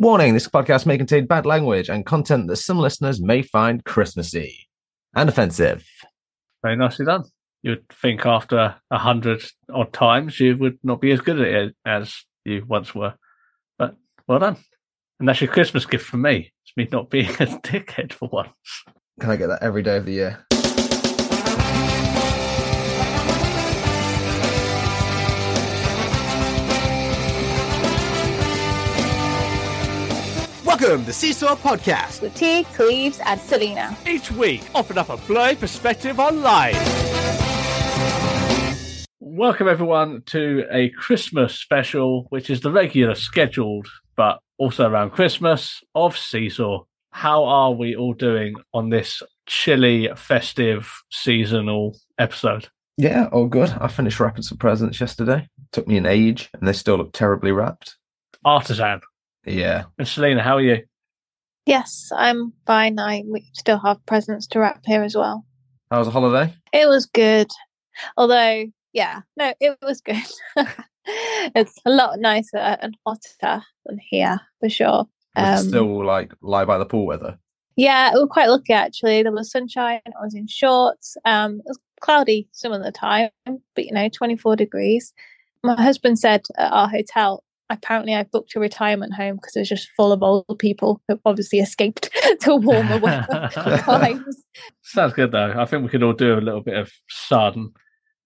Warning this podcast may contain bad language and content that some listeners may find Christmassy and offensive. Very nicely done. You'd think after a hundred odd times you would not be as good at it as you once were. But well done. And that's your Christmas gift from me. It's me not being a dickhead for once. Can I get that every day of the year? Welcome to Seesaw Podcast. with T, Cleves, and Selena. Each week, offering up a blurry perspective on life. Welcome everyone to a Christmas special, which is the regular scheduled, but also around Christmas of Seesaw. How are we all doing on this chilly, festive, seasonal episode? Yeah, all good. I finished wrapping some presents yesterday. Took me an age, and they still look terribly wrapped. Artisan. Yeah. And Selena, how are you? Yes, I'm fine. I we still have presents to wrap here as well. How was the holiday? It was good, although yeah, no, it was good. it's a lot nicer and hotter than here for sure. Um, it still like lie by the pool weather? Yeah, we were quite lucky actually. There was sunshine. I was in shorts. Um, it was cloudy some of the time, but you know, 24 degrees. My husband said at our hotel, apparently I booked a retirement home because it was just full of old people who obviously escaped to warmer weather times. Sounds good though. I think we could all do a little bit of sun.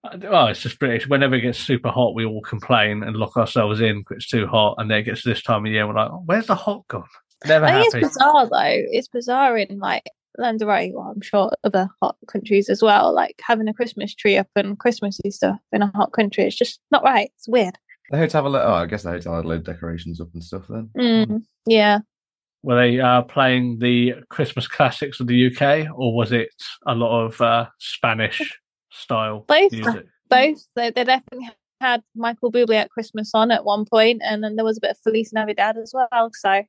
Oh, it's just British. Whenever it gets super hot, we all complain and lock ourselves in because it's too hot. And then it gets this time of year, we're like, oh, "Where's the hot gone?" Never I think happy. it's bizarre though. It's bizarre in like land Lanzarote, well, I'm sure other hot countries as well. Like having a Christmas tree up and Christmassy stuff in a hot country. It's just not right. It's weird. The hotel, had a lo- oh, I guess the hotel had a load of decorations up and stuff then. Mm, yeah. Were they uh, playing the Christmas classics of the UK, or was it a lot of uh, Spanish style Both. music? both. They, they definitely had Michael Bublé at Christmas on at one point, and then there was a bit of Feliz Navidad as well. So and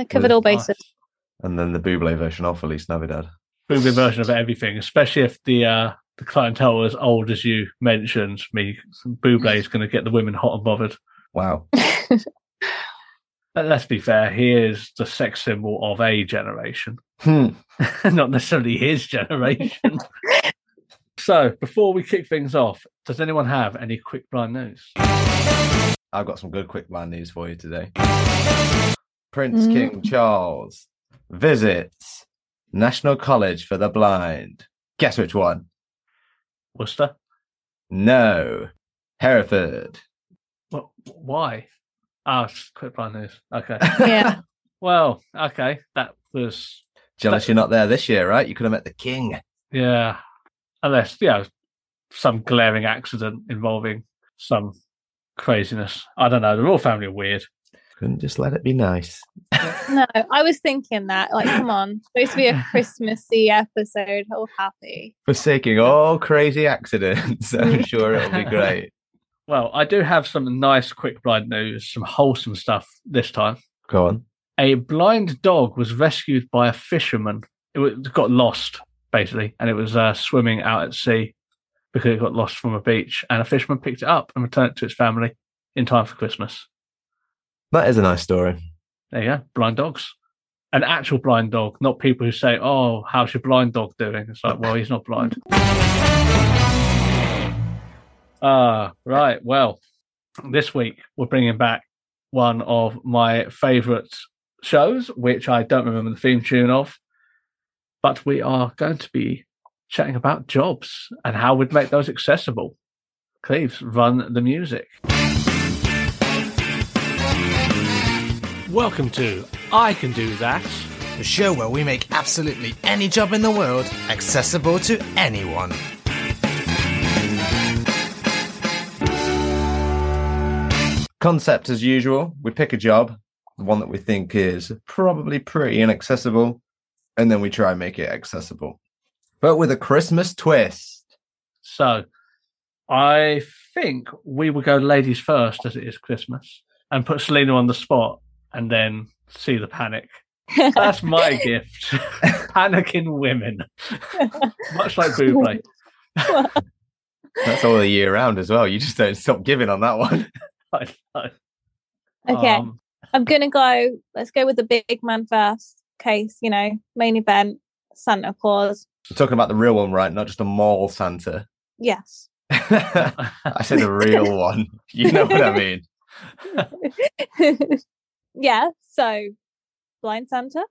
they covered all Nice. bases. And then the Buble version of Feliz Navidad. Booming version of everything, especially if the uh, the clientele are as old as you mentioned. Me, Buble is going to get the women hot and bothered. Wow. But let's be fair, he is the sex symbol of a generation, Hmm. not necessarily his generation. so, before we kick things off, does anyone have any quick blind news? I've got some good quick blind news for you today. Prince Mm. King Charles visits National College for the Blind. Guess which one? Worcester? No. Hereford. Well, why? Ah, it's quick blind news. Okay. Yeah. well, okay. That was, Jealous you're not there this year, right? You could have met the king. yeah. Unless, yeah, some glaring accident involving some craziness. I don't know. The royal family are weird. Couldn't just let it be nice. no, I was thinking that. Like, come on, supposed to be a Christmassy episode. All happy. Forsaking all crazy accidents. I'm sure it'll be great. Well, I do have some nice quick blind news, some wholesome stuff this time. Go on. A blind dog was rescued by a fisherman. It got lost, basically, and it was uh, swimming out at sea because it got lost from a beach. And a fisherman picked it up and returned it to its family in time for Christmas. That is a nice story. There you go, blind dogs. An actual blind dog, not people who say, "Oh, how's your blind dog doing?" It's like, well, he's not blind. Ah, right. Well, this week we're bringing back one of my favourite shows, which I don't remember the theme tune of, but we are going to be chatting about jobs and how we'd make those accessible. Cleves, run the music. Welcome to I Can Do That. the show where we make absolutely any job in the world accessible to anyone. Concept as usual. We pick a job, one that we think is probably pretty inaccessible, and then we try and make it accessible, but with a Christmas twist. So I think we will go ladies first as it is Christmas and put Selena on the spot and then see the panic. That's my gift. Panicking women. Much like Buble. That's all the year round as well. You just don't stop giving on that one. I know. Okay. Um, I'm gonna go. Let's go with the big man first. Case, you know, main event, Santa Claus. We're talking about the real one, right? Not just a mall Santa. Yes. I said the real one. You know what I mean? Yeah. So, blind Santa.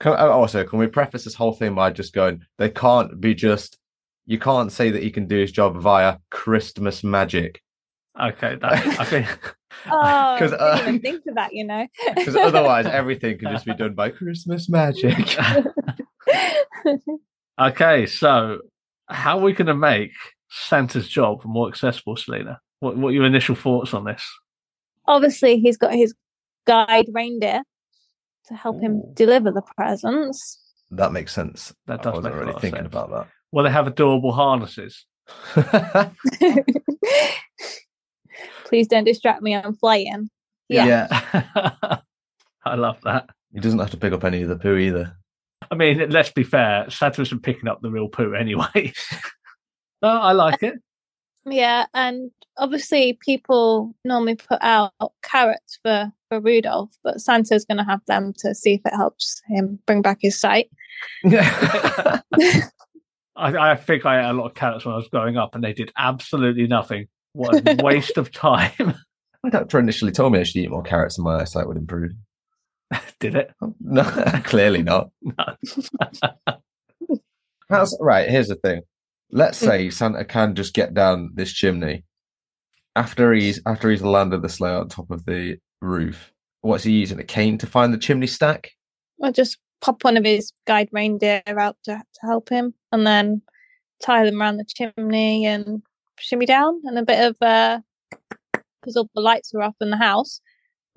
Can, oh, also, can we preface this whole thing by just going, they can't be just, you can't say that he can do his job via Christmas magic. okay, that, I think Oh, 'Cause, I didn't uh, even think of that. You know. Because otherwise, everything can just be done by Christmas magic. Okay, so how are we going to make Santa's job more accessible, Selena? What, what are your initial thoughts on this? Obviously, he's got his guide reindeer to help him deliver the presents. that makes sense. That I does wasn't make a really lot thinking sense. about that. Well, they have adorable harnesses. Please don't distract me. I'm flying. Yeah. yeah. I love that. He doesn't have to pick up any of the poo either. I mean, let's be fair, Santa isn't picking up the real poo anyway. no, I like it. Yeah, and obviously people normally put out carrots for for Rudolph, but Santa's going to have them to see if it helps him bring back his sight. I, I think I ate a lot of carrots when I was growing up, and they did absolutely nothing. What a waste of time. My doctor initially told me I should eat more carrots and my eyesight would improve. did it? No, clearly not. No. How's, right, here's the thing. Let's mm. say Santa can just get down this chimney after he's after he's landed the sleigh on top of the roof. What's he using? A cane to find the chimney stack? I'll just pop one of his guide reindeer out to, to help him, and then tie them around the chimney and shimmy down, and a bit of uh, because all the lights are off in the house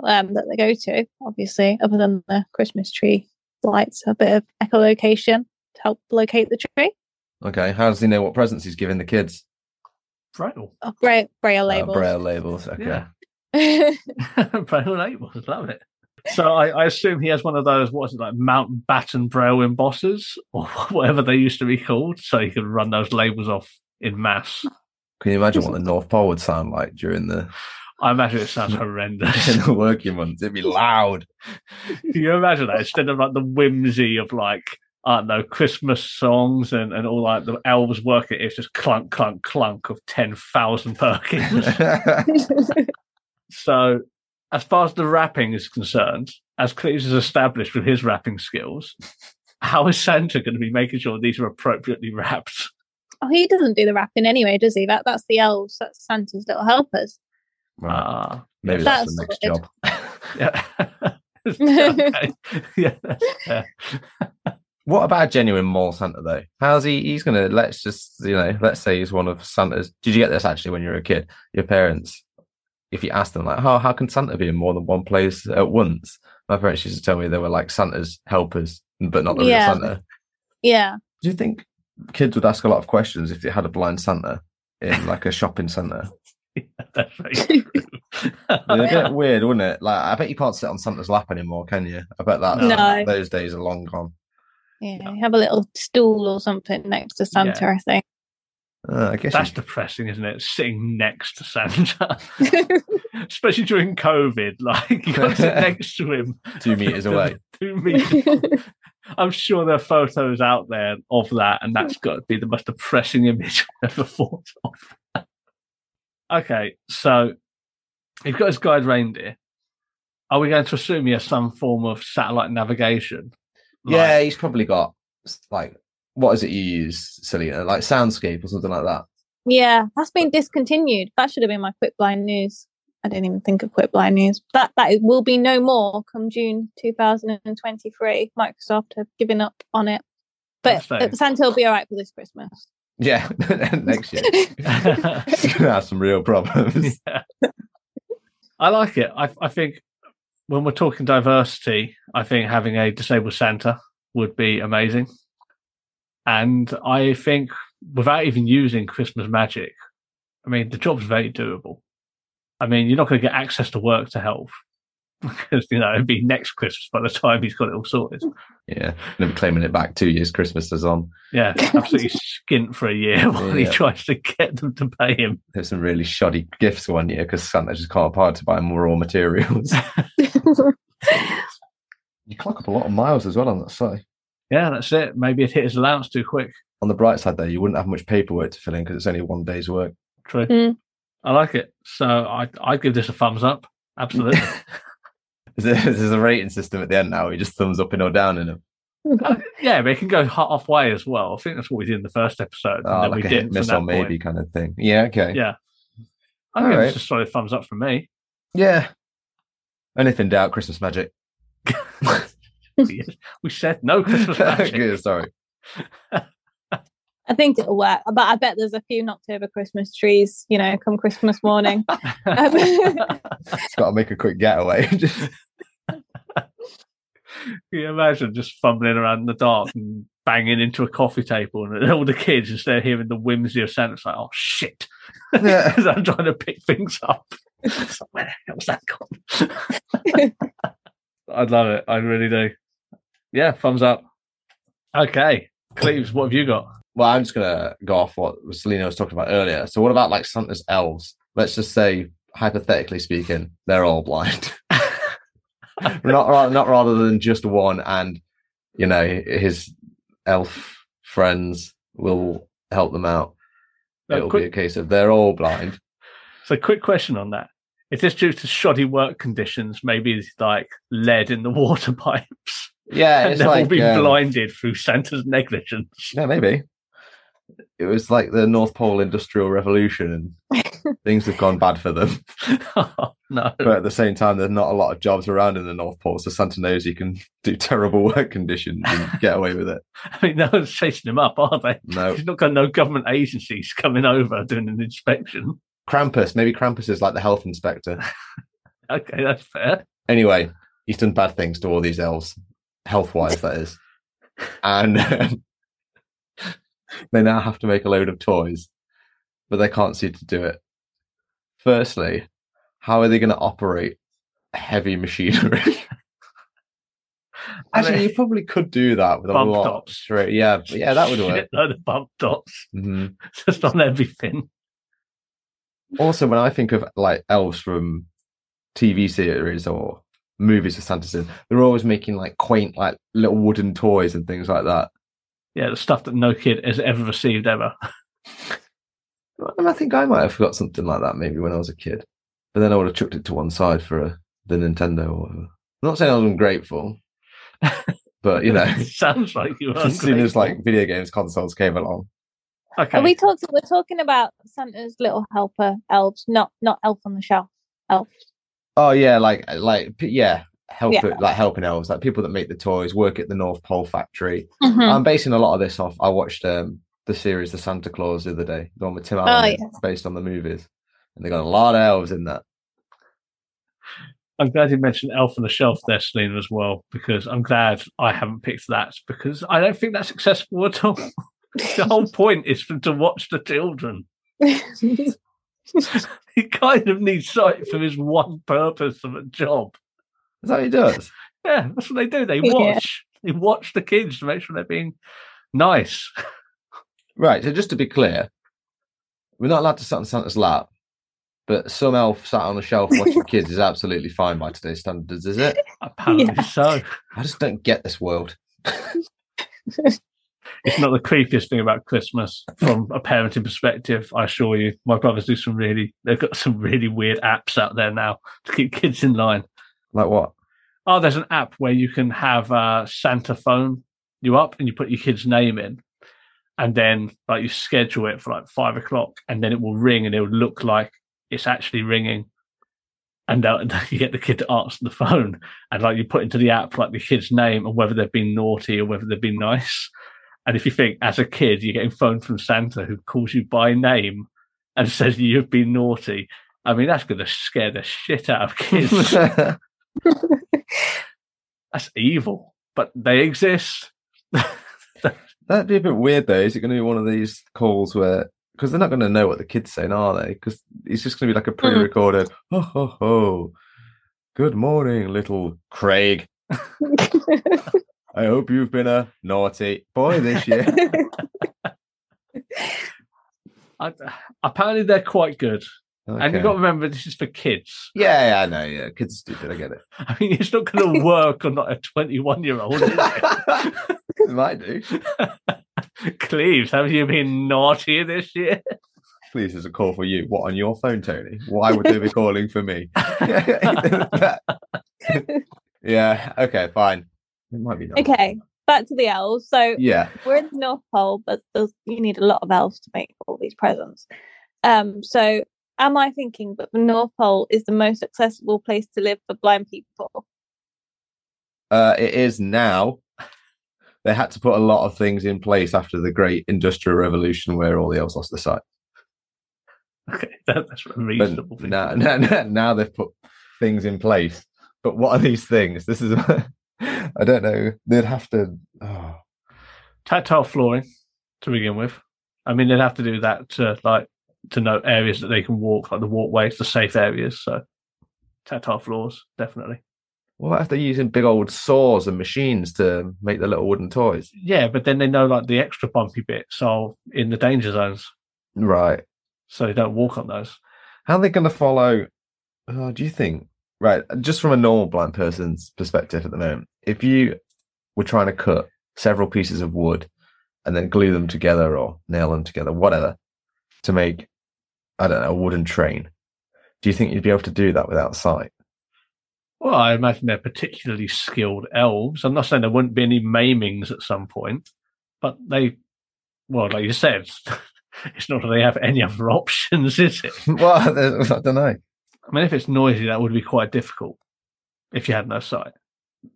um, that they go to. Obviously, other than the Christmas tree lights, a bit of echolocation to help locate the tree. Okay, how does he know what presents he's giving the kids? Braille. Oh, braille, braille Uh, labels. braille labels. Okay. Yeah. Braille labels. Love it. So I, I assume he has one of those, what's it like, Mountbatten Braille embossers or whatever they used to be called, so he can run those labels off in mass. Can you imagine what the North Pole would sound like during the, I imagine it sounds horrendous. in the working months? It'd be loud. Can you imagine that instead of like the whimsy of like I don't know Christmas songs and, and all like the elves working, it's just clunk clunk clunk of ten thousand Perkins. So, as far as the wrapping is concerned, as Cleves has established with his wrapping skills, how is Santa going to be making sure these are appropriately wrapped? oh, he doesn't do the wrapping anyway, does he? That that's the elves. That's Santa's little helpers. Right, Ah, maybe that's, the that's next sorted. job. yeah. yeah, that's fair. What about a genuine mall Santa though? How's he? He's gonna let's just you know let's say he's one of Santa's. Did you get this actually when you were a kid? Your parents, if you ask them like, how how can Santa be in more than one place at once? My parents used to tell me they were like Santa's helpers, but not the Yeah. real Santa. Yeah. Do you think kids would ask a lot of questions if they had a blind Santa in like a shopping centre? That's very. It'd be a weird, wouldn't it? Like, I bet you can't sit on Santa's lap anymore, can you? I bet that No. those days are long gone. Yeah. Have a little stool or something next to Santa, Yeah. I think. Uh, I guess That's you- depressing, isn't it? Sitting next to Santa, especially during COVID. Like you got to sit next to him, two meters away. two meters. I'm sure there are photos out there of that, and that's got to be the most depressing image I've ever thought of. okay, so he's got his guide reindeer. Are we going to assume he has some form of satellite navigation? Like- Yeah, he's probably got like what is it you use, Selena? Like Soundscape or something like that. yeah, that's been discontinued. That should have been my quick blind news. I didn't even think of quick blind news. That that will be no more come June 2023. Microsoft have given up on it. But Santa will be all right for this Christmas. Yeah, next year he's gonna have some real problems. Yeah. I like it. I, I think when we're talking diversity, I think having a disabled Santa would be amazing. And I think without even using Christmas magic, I mean, the job's very doable. I mean, you're not going to get access to work to help because, you know, it'd be next Christmas by the time he's got it all sorted. Yeah, and be claiming it back two years. Christmas is on. Yeah, absolutely skint for a year while he Yeah. tries to get them to pay him. There's some really shoddy gifts one year because Santa just can't afford to buy more raw materials. you clock up a lot of miles as well on that site. Yeah, that's it. Maybe it hit his allowance too quick. On the bright side, though, you wouldn't have much paperwork to fill in because it's only one day's work. True. Mm. I like it. So I I give this a thumbs up. Absolutely. There's there's a rating system at the end now. You just thumbs up and or down in them. Uh, yeah, but it can go halfway as well. I think that's what we did in the first episode. and Oh, then like we a hit, didn't miss from or maybe point. kind of thing. Yeah, okay. Yeah. I All think right. it's a solid thumbs up from me. Yeah. Anything doubt Christmas magic. Yes, we said no Christmas magic. Good, sorry. I think it'll work, but I bet there's a few October Christmas trees, you know, come Christmas morning. Um, It's got to make a quick getaway. Just- Can you imagine just fumbling around in the dark and banging into a coffee table and all the kids instead of hearing the whimsy of Santa, it's like, oh shit. Yeah. I'm trying to pick things up. Like, Where the hell's that gone? I love it. I really do. Yeah, thumbs up. Okay. Cleves, what have you got? well, I'm just gonna go off what Selena was talking about earlier. So, what about like Santa's elves? Let's just say, hypothetically speaking, they're all blind. not not rather than just one, and you know his elf friends will help them out. Uh, It'll quick- be a case of they're all blind. So, quick question on that. Is this due to shoddy work conditions? Maybe it's like lead in the water pipes. Yeah, and it's they've all like been um, blinded through Santa's negligence. Yeah, maybe. It was like the North Pole Industrial Revolution, and things have gone bad for them. oh, no. But at the same time, there's not a lot of jobs around in the North Pole, so Santa knows he can do terrible work conditions and get away with it. I mean, no one's chasing him up, are they? No, He's not got no government agencies coming over doing an inspection. Krampus. Maybe Krampus is like the health inspector. Okay, that's fair. Anyway, he's done bad things to all these elves, health wise, that is. And um, they now have to make a load of toys, but they can't seem to do it. Firstly, how are they going to operate heavy machinery? Actually, you probably could do that with a lot. tops. Straight, yeah, yeah, that would work. Load of bump dots Mhm. just on everything. Also, when I think of like elves from TV series or movies with Santa's in, they're always making like quaint, like little wooden toys and things like that. Yeah, the stuff that no kid has ever received ever. And I think I might have got something like that maybe when I was a kid, but then I would have chucked it to one side for a, the Nintendo or whatever. I'm not saying I was ungrateful, but you know, sounds like you as soon as like video games consoles came along, okay, Are we talked. We're talking about Santa's little helper elves, not not Elf on the Shelf elves. oh yeah, like like yeah, help Yeah. like helping elves, like people that make the toys, work at the North Pole factory. Mhm. I'm basing a lot of this off. I watched um, the series The Santa Claus the other day, the one with Tim Allen, Oh, in it, yes. based on the movies, and they got a lot of elves in that. I'm glad you mentioned Elf on the Shelf there, Selena, as well, because I'm glad I haven't picked that because I don't think that's accessible at all. the whole point is for to watch the children. He kind of needs sight for his one purpose of a job. Is that what he does? Yeah, that's what they do. They Yeah. watch. They watch the kids to make sure they're being nice. Right. So just to be clear, we're not allowed to sit on Santa's lap, but some elf sat on a shelf watching kids is absolutely fine by today's standards, is it? Apparently Yeah. so. I just don't get this world. It's not the creepiest thing about Christmas from a parenting perspective. I assure you, my brothers do some really. They've got some really weird apps out there now to keep kids in line. Like what? Oh, there's an app where you can have uh, Santa phone you up and you put your kid's name in, and then like you schedule it for like five o'clock, and then it will ring and it will look like it's actually ringing, and uh, you get the kid to answer the phone, and like you put into the app like the kid's name and whether they've been naughty or whether they've been nice. And if you think as a kid you're getting phone from Santa who calls you by name and says you've been naughty, I mean that's going to scare the shit out of kids. That's evil, but they exist. That'd be a bit weird, though. Is it going to be one of these calls where because they're not going to know what the kid's saying, are they? Because it's just going to be like a mm. pre-recorded. Ho ho ho! Good morning, little Craig. I hope you've been a naughty boy this year. I, apparently, they're quite good. And you've got to remember, this is for kids. Yeah, yeah, I know. Yeah, kids are stupid. I get it. I mean, it's not going to work on like a 21 year old, is it? it might do. Cleves, have you been naughty this year? Please, there's a call for you. What on your phone, Tony? Why would they be calling for me? yeah. Okay. Fine. It might be. Not. Okay, back to the elves. So Yeah. we're in the North Pole, but you need a lot of elves to make all these presents. Um, so am I thinking that the North Pole is the most accessible place to live for blind people? Uh, it is now. They had to put a lot of things in place after the Great Industrial Revolution, where all the elves lost their sight. Okay, that, that's reasonable thing. now, now, now, now they've put things in place. But what are these things? This is, I don't know. They'd have to. Oh, Tactile flooring to begin with. I mean, they'd have to do that to like to know areas that they can walk, like the walkways, the safe areas. So tactile floors, definitely. Well, if they're using big old saws and machines to make the little wooden toys? Yeah, but then they know like the extra bumpy bits are in the danger zones, Right. so they don't walk on those. How are they going to follow? Oh, do you think? Right, just from a normal blind person's perspective at the moment, if you were trying to cut several pieces of wood and then glue them together or nail them together, whatever, to make, I don't know, a wooden train, do you think you'd be able to do that without sight? Well, I imagine they're particularly skilled elves. I'm not saying there wouldn't be any maimings at some point, but they, well, like you said, it's not that they have any other options, is it? well, I don't know. I mean, if it's noisy, that would be quite difficult if you had no sight.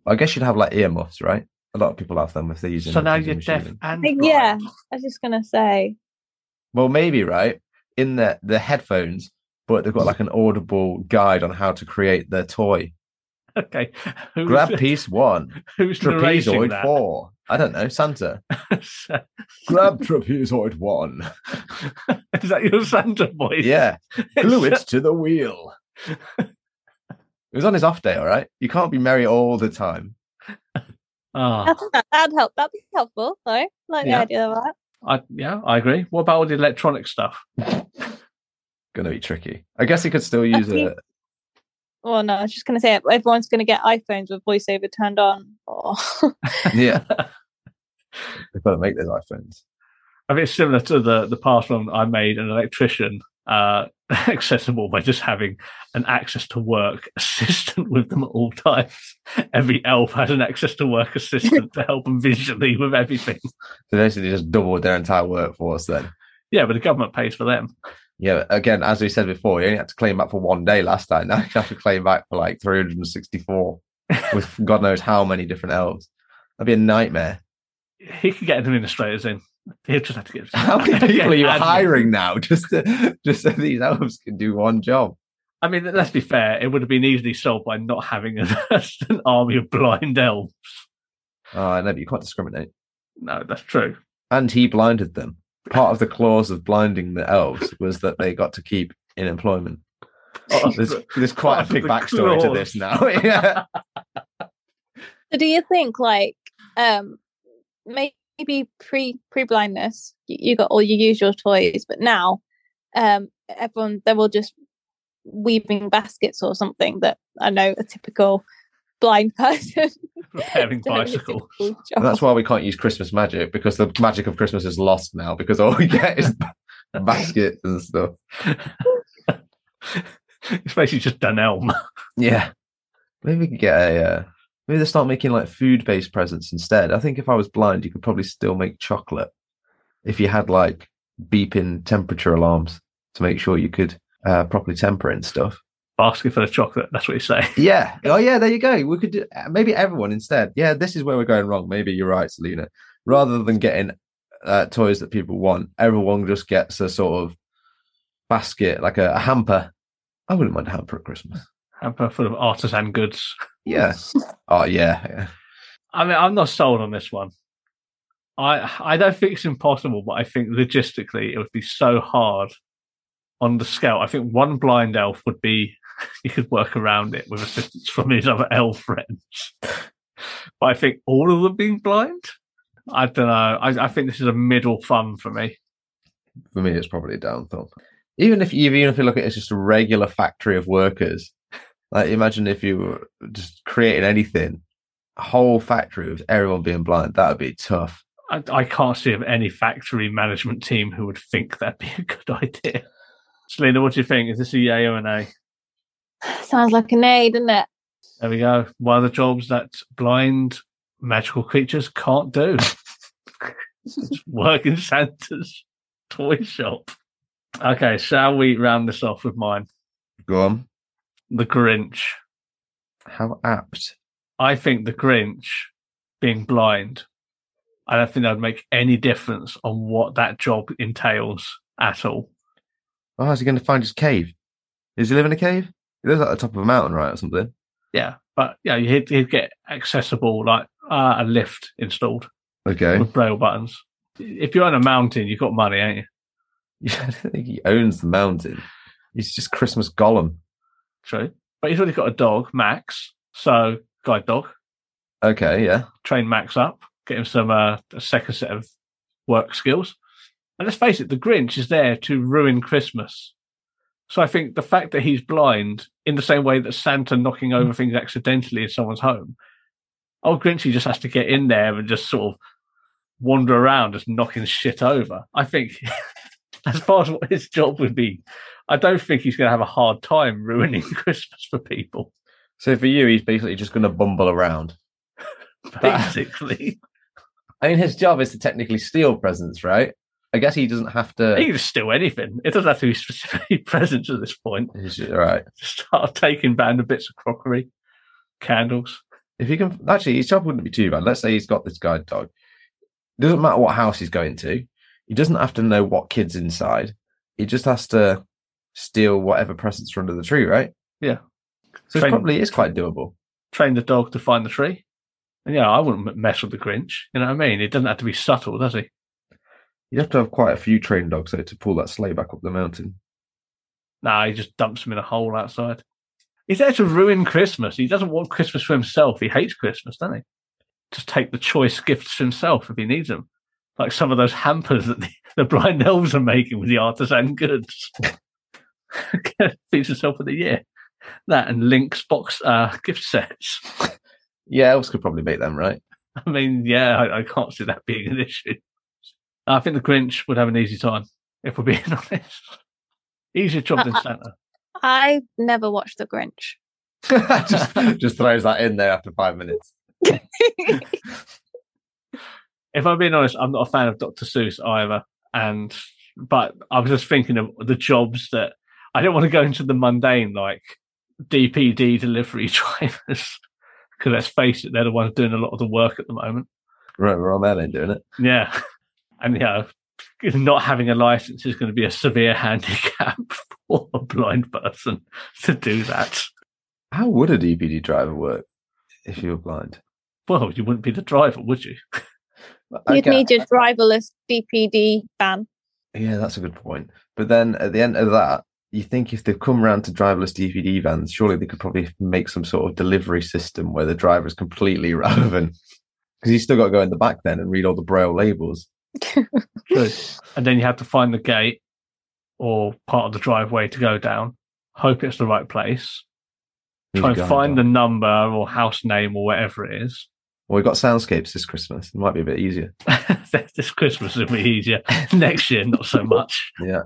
I guess you'd have like earmuffs, right? A lot of people have them if they're using. So now you're deaf machine. and blind. yeah, I was just gonna say. Well, maybe right in the the headphones, but they've got like an audible guide on how to create their toy. Okay. Who's, Grab piece one, who's trapezoid that? four. I don't know, Santa. Grab trapezoid one. Is that your Santa voice? Yeah, glue it to the wheel. It was on his off day, all right. You can't be merry all the time. I Ah, think that, that'd help. That'd be helpful, though. Like Yeah. the idea of that. I, yeah, I agree. What about all the electronic stuff? Gonna be tricky. I guess he could still use it. Well, no, I was just gonna say everyone's gonna get iPhones with voiceover turned on. Or Yeah, they've got to make those iPhones. I mean, it's similar to the the past one I made an electrician uh, accessible by just having an access to work assistant with them at all times. Every elf has an access to work assistant to help them visually with everything. So basically, just doubled their entire workforce then. Yeah, but the government pays for them. Yeah, again, as we said before, you only had to claim back for one day last time. Now you have to claim back for like 364 with God knows how many different elves. That'd be a nightmare. He could get administrators in. He'll just have to get. How many people are you hiring now just to, just so these elves can do one job? I mean, let's be fair. It would have been easily solved by not having an, an army of blind elves. Oh, I know, but you can't discriminate. No, that's true. And he blinded them. Part of the clause of blinding the elves was that they got to keep in employment. There's, there's quite a big the backstory to this now. yeah. So do you think like um maybe pre pre blindness you, you got all your usual toys, but now um everyone they're all just weaving baskets or something that I know a typical blind person. Repairing doing bicycle. typical And job. that's why we can't use Christmas magic because the magic of Christmas is lost now because all we get is baskets and stuff. it's basically just Dunelm. Yeah. Maybe we could get a. Uh, maybe they start making like food based presents instead. I think if I was blind, you could probably still make chocolate if you had like beeping temperature alarms to make sure you could uh, properly temper and stuff. Basket full of chocolate. That's what you say. Yeah. Oh, yeah. There you go. We could do, uh, maybe everyone instead. Yeah, this is where we're going wrong. Maybe you're right, Selena. Rather than getting uh, toys that people want, everyone just gets a sort of basket, like a, a hamper. I wouldn't mind a hamper at Christmas. Hamper full of artisan goods. Yeah. Oh yeah. yeah. I mean, I'm not sold on this one. I I don't think it's impossible, but I think logistically it would be so hard on the scale. I think one blind elf would be you could work around it with assistance from his other elf friends. But I think all of them being blind, I don't know. I, I think this is a middle fun for me. For me, it's probably a downfall. Even if you even if you look at it as just a regular factory of workers, like imagine if you were just creating anything, a whole factory with everyone being blind, that would be tough. I, I can't see of any factory management team who would think that'd be a good idea. Selena, what do you think? Is this a yay or an A? Sounds like an A, doesn't it? There we go. One of the jobs that blind magical creatures can't do. It's Work in Santa's toy shop. Okay, shall we round this off with mine? Go on. The Grinch. How apt. I think the Grinch being blind, I don't think that would make any difference on what that job entails at all. Oh, how's he going to find his cave? Does he live in a cave? He lives at the top of a mountain, right, or something? Yeah, but yeah, he'd, he'd get accessible like uh, a lift installed Okay. with braille buttons. If you're on a mountain, you've got money, ain't you? Yeah, I don't think he owns the mountain. He's just Christmas Gollum. True, but he's already got a dog, Max. So guide dog, Okay, yeah. train Max up, get him some uh, a second set of work skills. And let's face it, the Grinch is there to ruin Christmas. So I think the fact that he's blind, in the same way that Santa knocking over things accidentally in someone's home, old Grinchy just has to get in there and just sort of wander around, just knocking shit over. I think, as far as what his job would be, I don't think he's going to have a hard time ruining Christmas for people. So for you, he's basically just going to bumble around. Uh, basically, I mean, his job is to technically steal presents, right? I guess he doesn't have to. he can just steal anything. It doesn't have to be specifically presents at this point. He's- Right. start taking random bits of crockery, candles. If he can, actually, his job wouldn't be too bad. Let's say he's got this guide dog. It doesn't matter what house he's going to. He doesn't have to know what kid's inside. He just has to steal whatever presents are under the tree, right? Yeah. So it Train- probably is quite doable. Train the dog to find the tree. And yeah, I wouldn't mess with the Grinch. You know what I mean? It doesn't have to be subtle, does he? You have to have quite a few trained dogs though to pull that sleigh back up the mountain. Nah, he just dumps him in a hole outside. He's there to ruin Christmas. He doesn't want Christmas for himself. He hates Christmas, doesn't he? Just take the choice gifts himself if he needs them. Like some of those hampers that the, the blind elves are making with the artisan goods. Feeds himself for the year. That and Lynx box uh, gift sets. Yeah, elves could probably make them, right? I mean, yeah, I, I can't see that being an issue. I think the Grinch would have an easy time, if we're being honest. Easier job than uh, Santa. I never watched The Grinch. just, just throws that in there after five minutes. If I'm being honest, I'm not a fan of Dr. Seuss either. And but I was just thinking of the jobs that I don't want to go into the mundane, like DPD delivery drivers. Because let's face it, they're the ones doing a lot of the work at the moment. Right, we're on there then doing it. Yeah. And yeah, not having a license is going to be a severe handicap for a blind person to do that. How would a DPD driver work if you were blind? Well, you wouldn't be the driver, would you? You'd Okay, need your driverless DPD van. Yeah, that's a good point. But then at the end of that, you think if they've come around to driverless DPD vans, surely they could probably make some sort of delivery system where the driver is completely irrelevant. Because you still got to go in the back then and read all the braille labels. And then you have to find the gate or part of the driveway to go down. Hope it's the right place. Who's Try and find the number or house name or whatever it is. Well, we've got soundscapes this Christmas. It might be a bit easier. this Christmas will be easier. Next year, not so much. Yeah.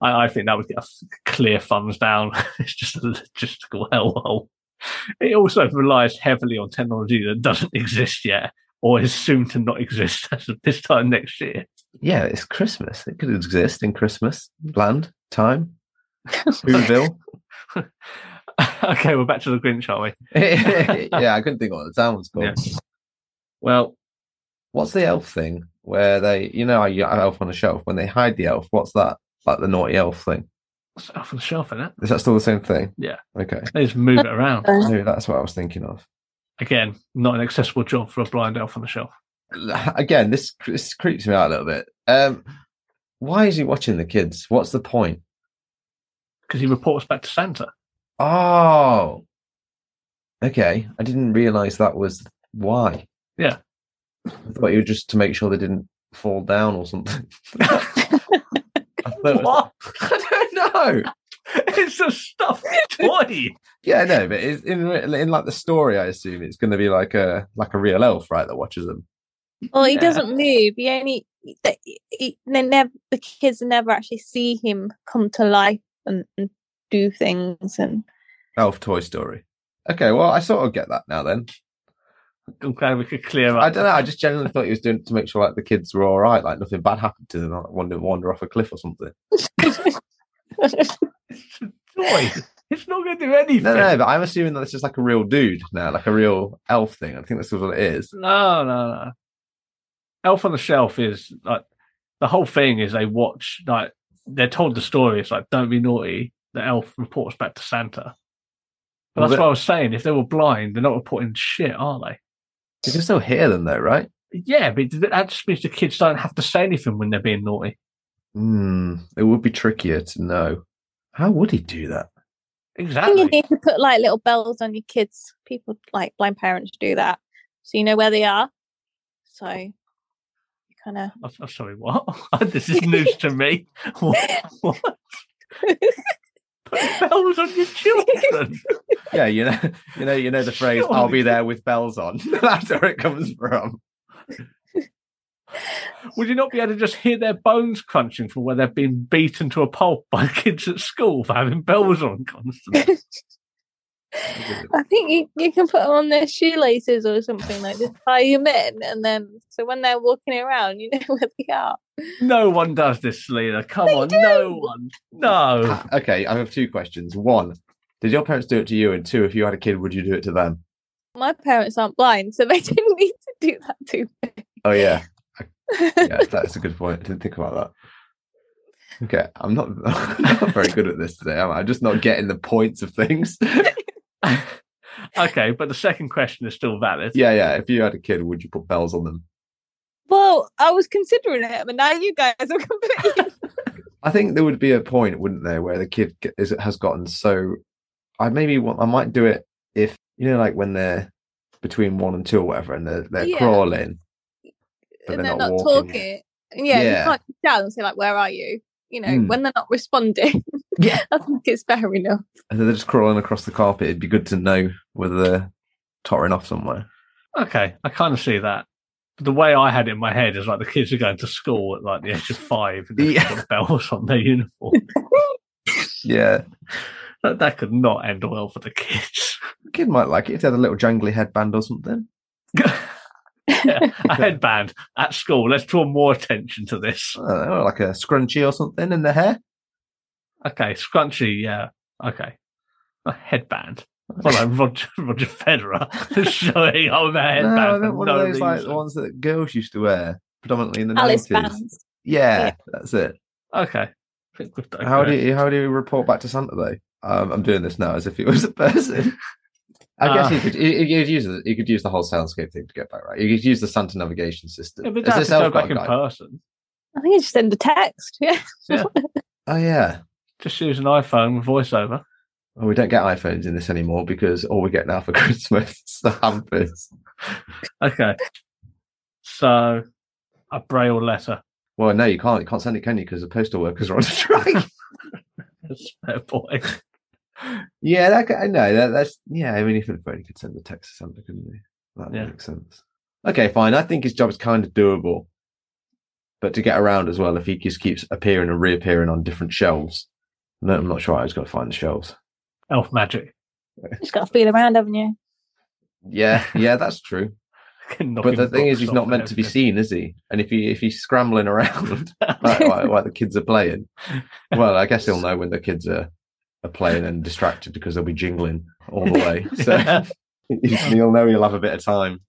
I, I think that would get a clear thumbs down. it's just a logistical hellhole. It also relies heavily on technology that doesn't exist yet or is soon to not exist as of this time next year. Yeah, it's Christmas. It could exist in Christmas land, time, Whoville. okay, we're back to the Grinch, are we? yeah, I couldn't think what the town was called. Yeah. Well, What's the elf thing where they, you know, how you got an elf on a shelf? When they hide the elf, what's that? Like the naughty elf thing. It's off on the shelf, isn't it? Is that still the same thing? Yeah. Okay. They just move it around. Maybe that's what I was thinking of. Again, not an accessible job for a blind elf on the shelf. Again, this this creeps me out a little bit. Um, why is he watching the kids? What's the point? Because he reports back to Santa. Oh, okay. I didn't realize that was why. Yeah. I thought you were just to make sure they didn't fall down or something. I was- What? I don't know. it's a stuffed toy. Yeah, no, but it's in in like the story, I assume it's going to be like a like a real elf, right? That watches them. Well, he Yeah. doesn't move. He only they, he, they never the kids never actually see him come to life and, and do things. And Elf Toy Story. Okay, well, I sort of get that now. Then I'm glad we could clear up. I don't know. I just genuinely thought he was doing it to make sure like the kids were all right, like nothing bad happened to them, like wander wander off a cliff or something. It's a toy. It's not going to do anything. No, no, but I'm assuming that it's just like a real dude now, like a real elf thing. I think that's what it is. No, no, no. Elf on the Shelf is like the whole thing is they watch like they're told the story. It's like don't be naughty. The elf reports back to Santa. But Well, that's the- what I was saying. If they were blind, they're not reporting shit, are they? You can still hear them though, right? Yeah, but that just means the kids don't have to say anything when they're being naughty. Hmm. It would be trickier to know. How would he do that? I think you need to put like little bells on your kids. People like blind parents do that, so you know where they are. So you kind of I'm, I'm sorry, what? this is news to me. What? what? Put bells on your children. Yeah, you know, you know, you know the phrase "I'll be there with bells on." That's where it comes from. Would you not be able to just hear their bones crunching from where they've been beaten to a pulp by kids at school for having bells on constantly? I think you, you can put them on their shoelaces or something like just tie them in, and then so when they're walking around, you know where they are. no one does this, Selena. Come They on, do. no one. No. Ah, Okay, I have two questions. One, did your parents do it to you? And two, if you had a kid, would you do it to them? My parents aren't blind, so they didn't need to do that to me. Oh yeah, yeah, that's a good point. I didn't think about that. Okay, I'm not, I'm not very good at this today. Am I? I'm just not getting the points of things. okay, but the second question is still valid. yeah, yeah. If you had a kid, would you put bells on them? well, I was considering it, but now you guys are completely. I think there would be a point, wouldn't there, where the kid ge- is, has gotten so. I maybe want, I might do it if you know, like when they're between one and two or whatever, and they're they're Yeah. crawling, but and they're, they're not, not talking. Yeah, Yeah. you can't shout and say like, "Where are you?" You know, Mm. when they're not responding. Yeah. I think it's fair enough. And they're just crawling across the carpet. It'd be good to know whether they're tottering off somewhere. Okay, I kind of see that. But the way I had it in my head is like the kids are going to school at like the age of five and they've Yeah. got bells on their uniform. Yeah, that, that could not end well for the kids. kid might like it if they had a little jangly headband or something. Yeah, a headband at school. Let's draw more attention to this. I know, like a scrunchie or something in the hair. Okay, scrunchy. Yeah. Okay, a headband. Well, like Roger Roger Federer showing off a No, headband. I for meant one no of those like the ones that girls used to wear, predominantly in the Alice nineties. bands. Yeah, Yeah. that's it. Okay. I think we've done How do you how do you report back to Santa though? Um, I'm doing this now as if it was a person. I guess Ah. you could you, you could use. You could use the whole soundscape thing to get back right. You could use the Santa navigation system. Yeah, but Has that's this to go back a in guide? person. I think you just send a text. Yeah. Oh yeah. Just use an iPhone with voiceover. Well, we don't get iPhones in this anymore because all we get now for Christmas is the hampers. Okay. So, a braille letter. Well, no, you can't. You can't send it, can you? Because the postal workers are on strike. That's a fair point. yeah, that, I know. That, that's yeah. I mean, if you could send the text to Santa, couldn't you? That Yeah. makes sense. Okay, fine. I think his job is kind of doable, but to get around as well, if he just keeps appearing and reappearing on different shelves, no, I'm not sure how he's got to find the shelves. Elf magic. Just got to feel around, haven't you? Yeah, yeah, that's true. But the thing is, he's not and meant to be seen, is he? And if he if he's scrambling around like, while, while the kids are playing, well, I guess he'll know when the kids are are playing and distracted because they'll be jingling all the way. So he'll know he'll have a bit of time.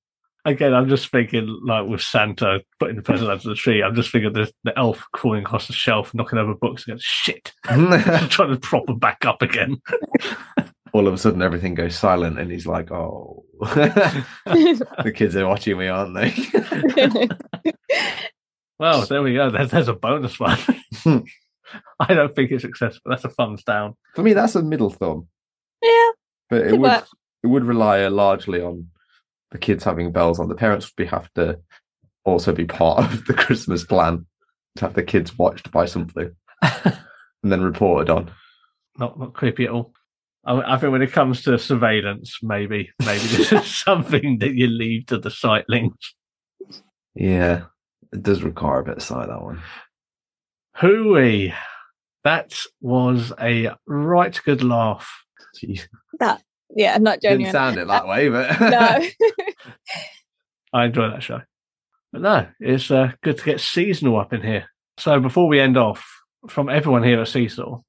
Again, I'm just thinking, like with Santa putting the present under the tree, I'm just thinking the, the elf crawling across the shelf, knocking over books and going, shit, trying to prop them back up again. All of a sudden, everything goes silent, and he's like, "Oh, the kids are watching me, aren't they?" Well, there we go. There's, there's a bonus one. Hmm. I don't think it's successful. That's a thumbs down. For me, that's a middle thumb, yeah, but it would work. it would rely largely on the kids having bells on. The parents would be have to also be part of the Christmas plan to have the kids watched by something and then reported on. Not not creepy at all. I, I think when it comes to surveillance, maybe maybe this is something that you leave to the sightlings. Yeah, it does require a bit of sight that one. Hooey. That was a right good laugh. Jeez. that yeah, not Didn't genuine. sound it that way, but no. I enjoy that show. But no, it's uh, good to get seasonal up in here. So before we end off, from everyone here at Seesaw,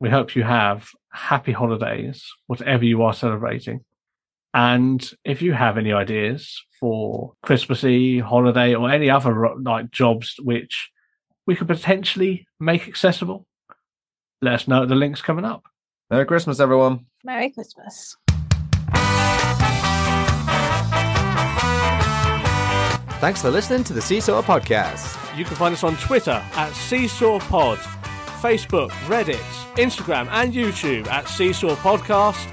we hope you have happy holidays, whatever you are celebrating. And if you have any ideas for Christmassy, holiday, or any other like jobs which we could potentially make accessible, let us know at the links coming up. Merry Christmas, everyone. Merry Christmas. Thanks for listening to the Seesaw Podcast. You can find us on Twitter at Seesaw Pod, Facebook, Reddit, Instagram, and YouTube at Seesaw Podcast.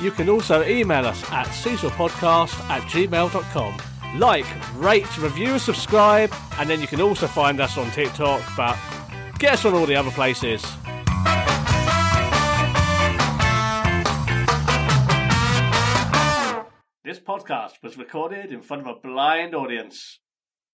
You can also email us at seesawpodcast at gmail.com. Like, rate, review, subscribe, and then you can also find us on TikTok, but get us on all the other places. Podcast was recorded in front of a blind audience.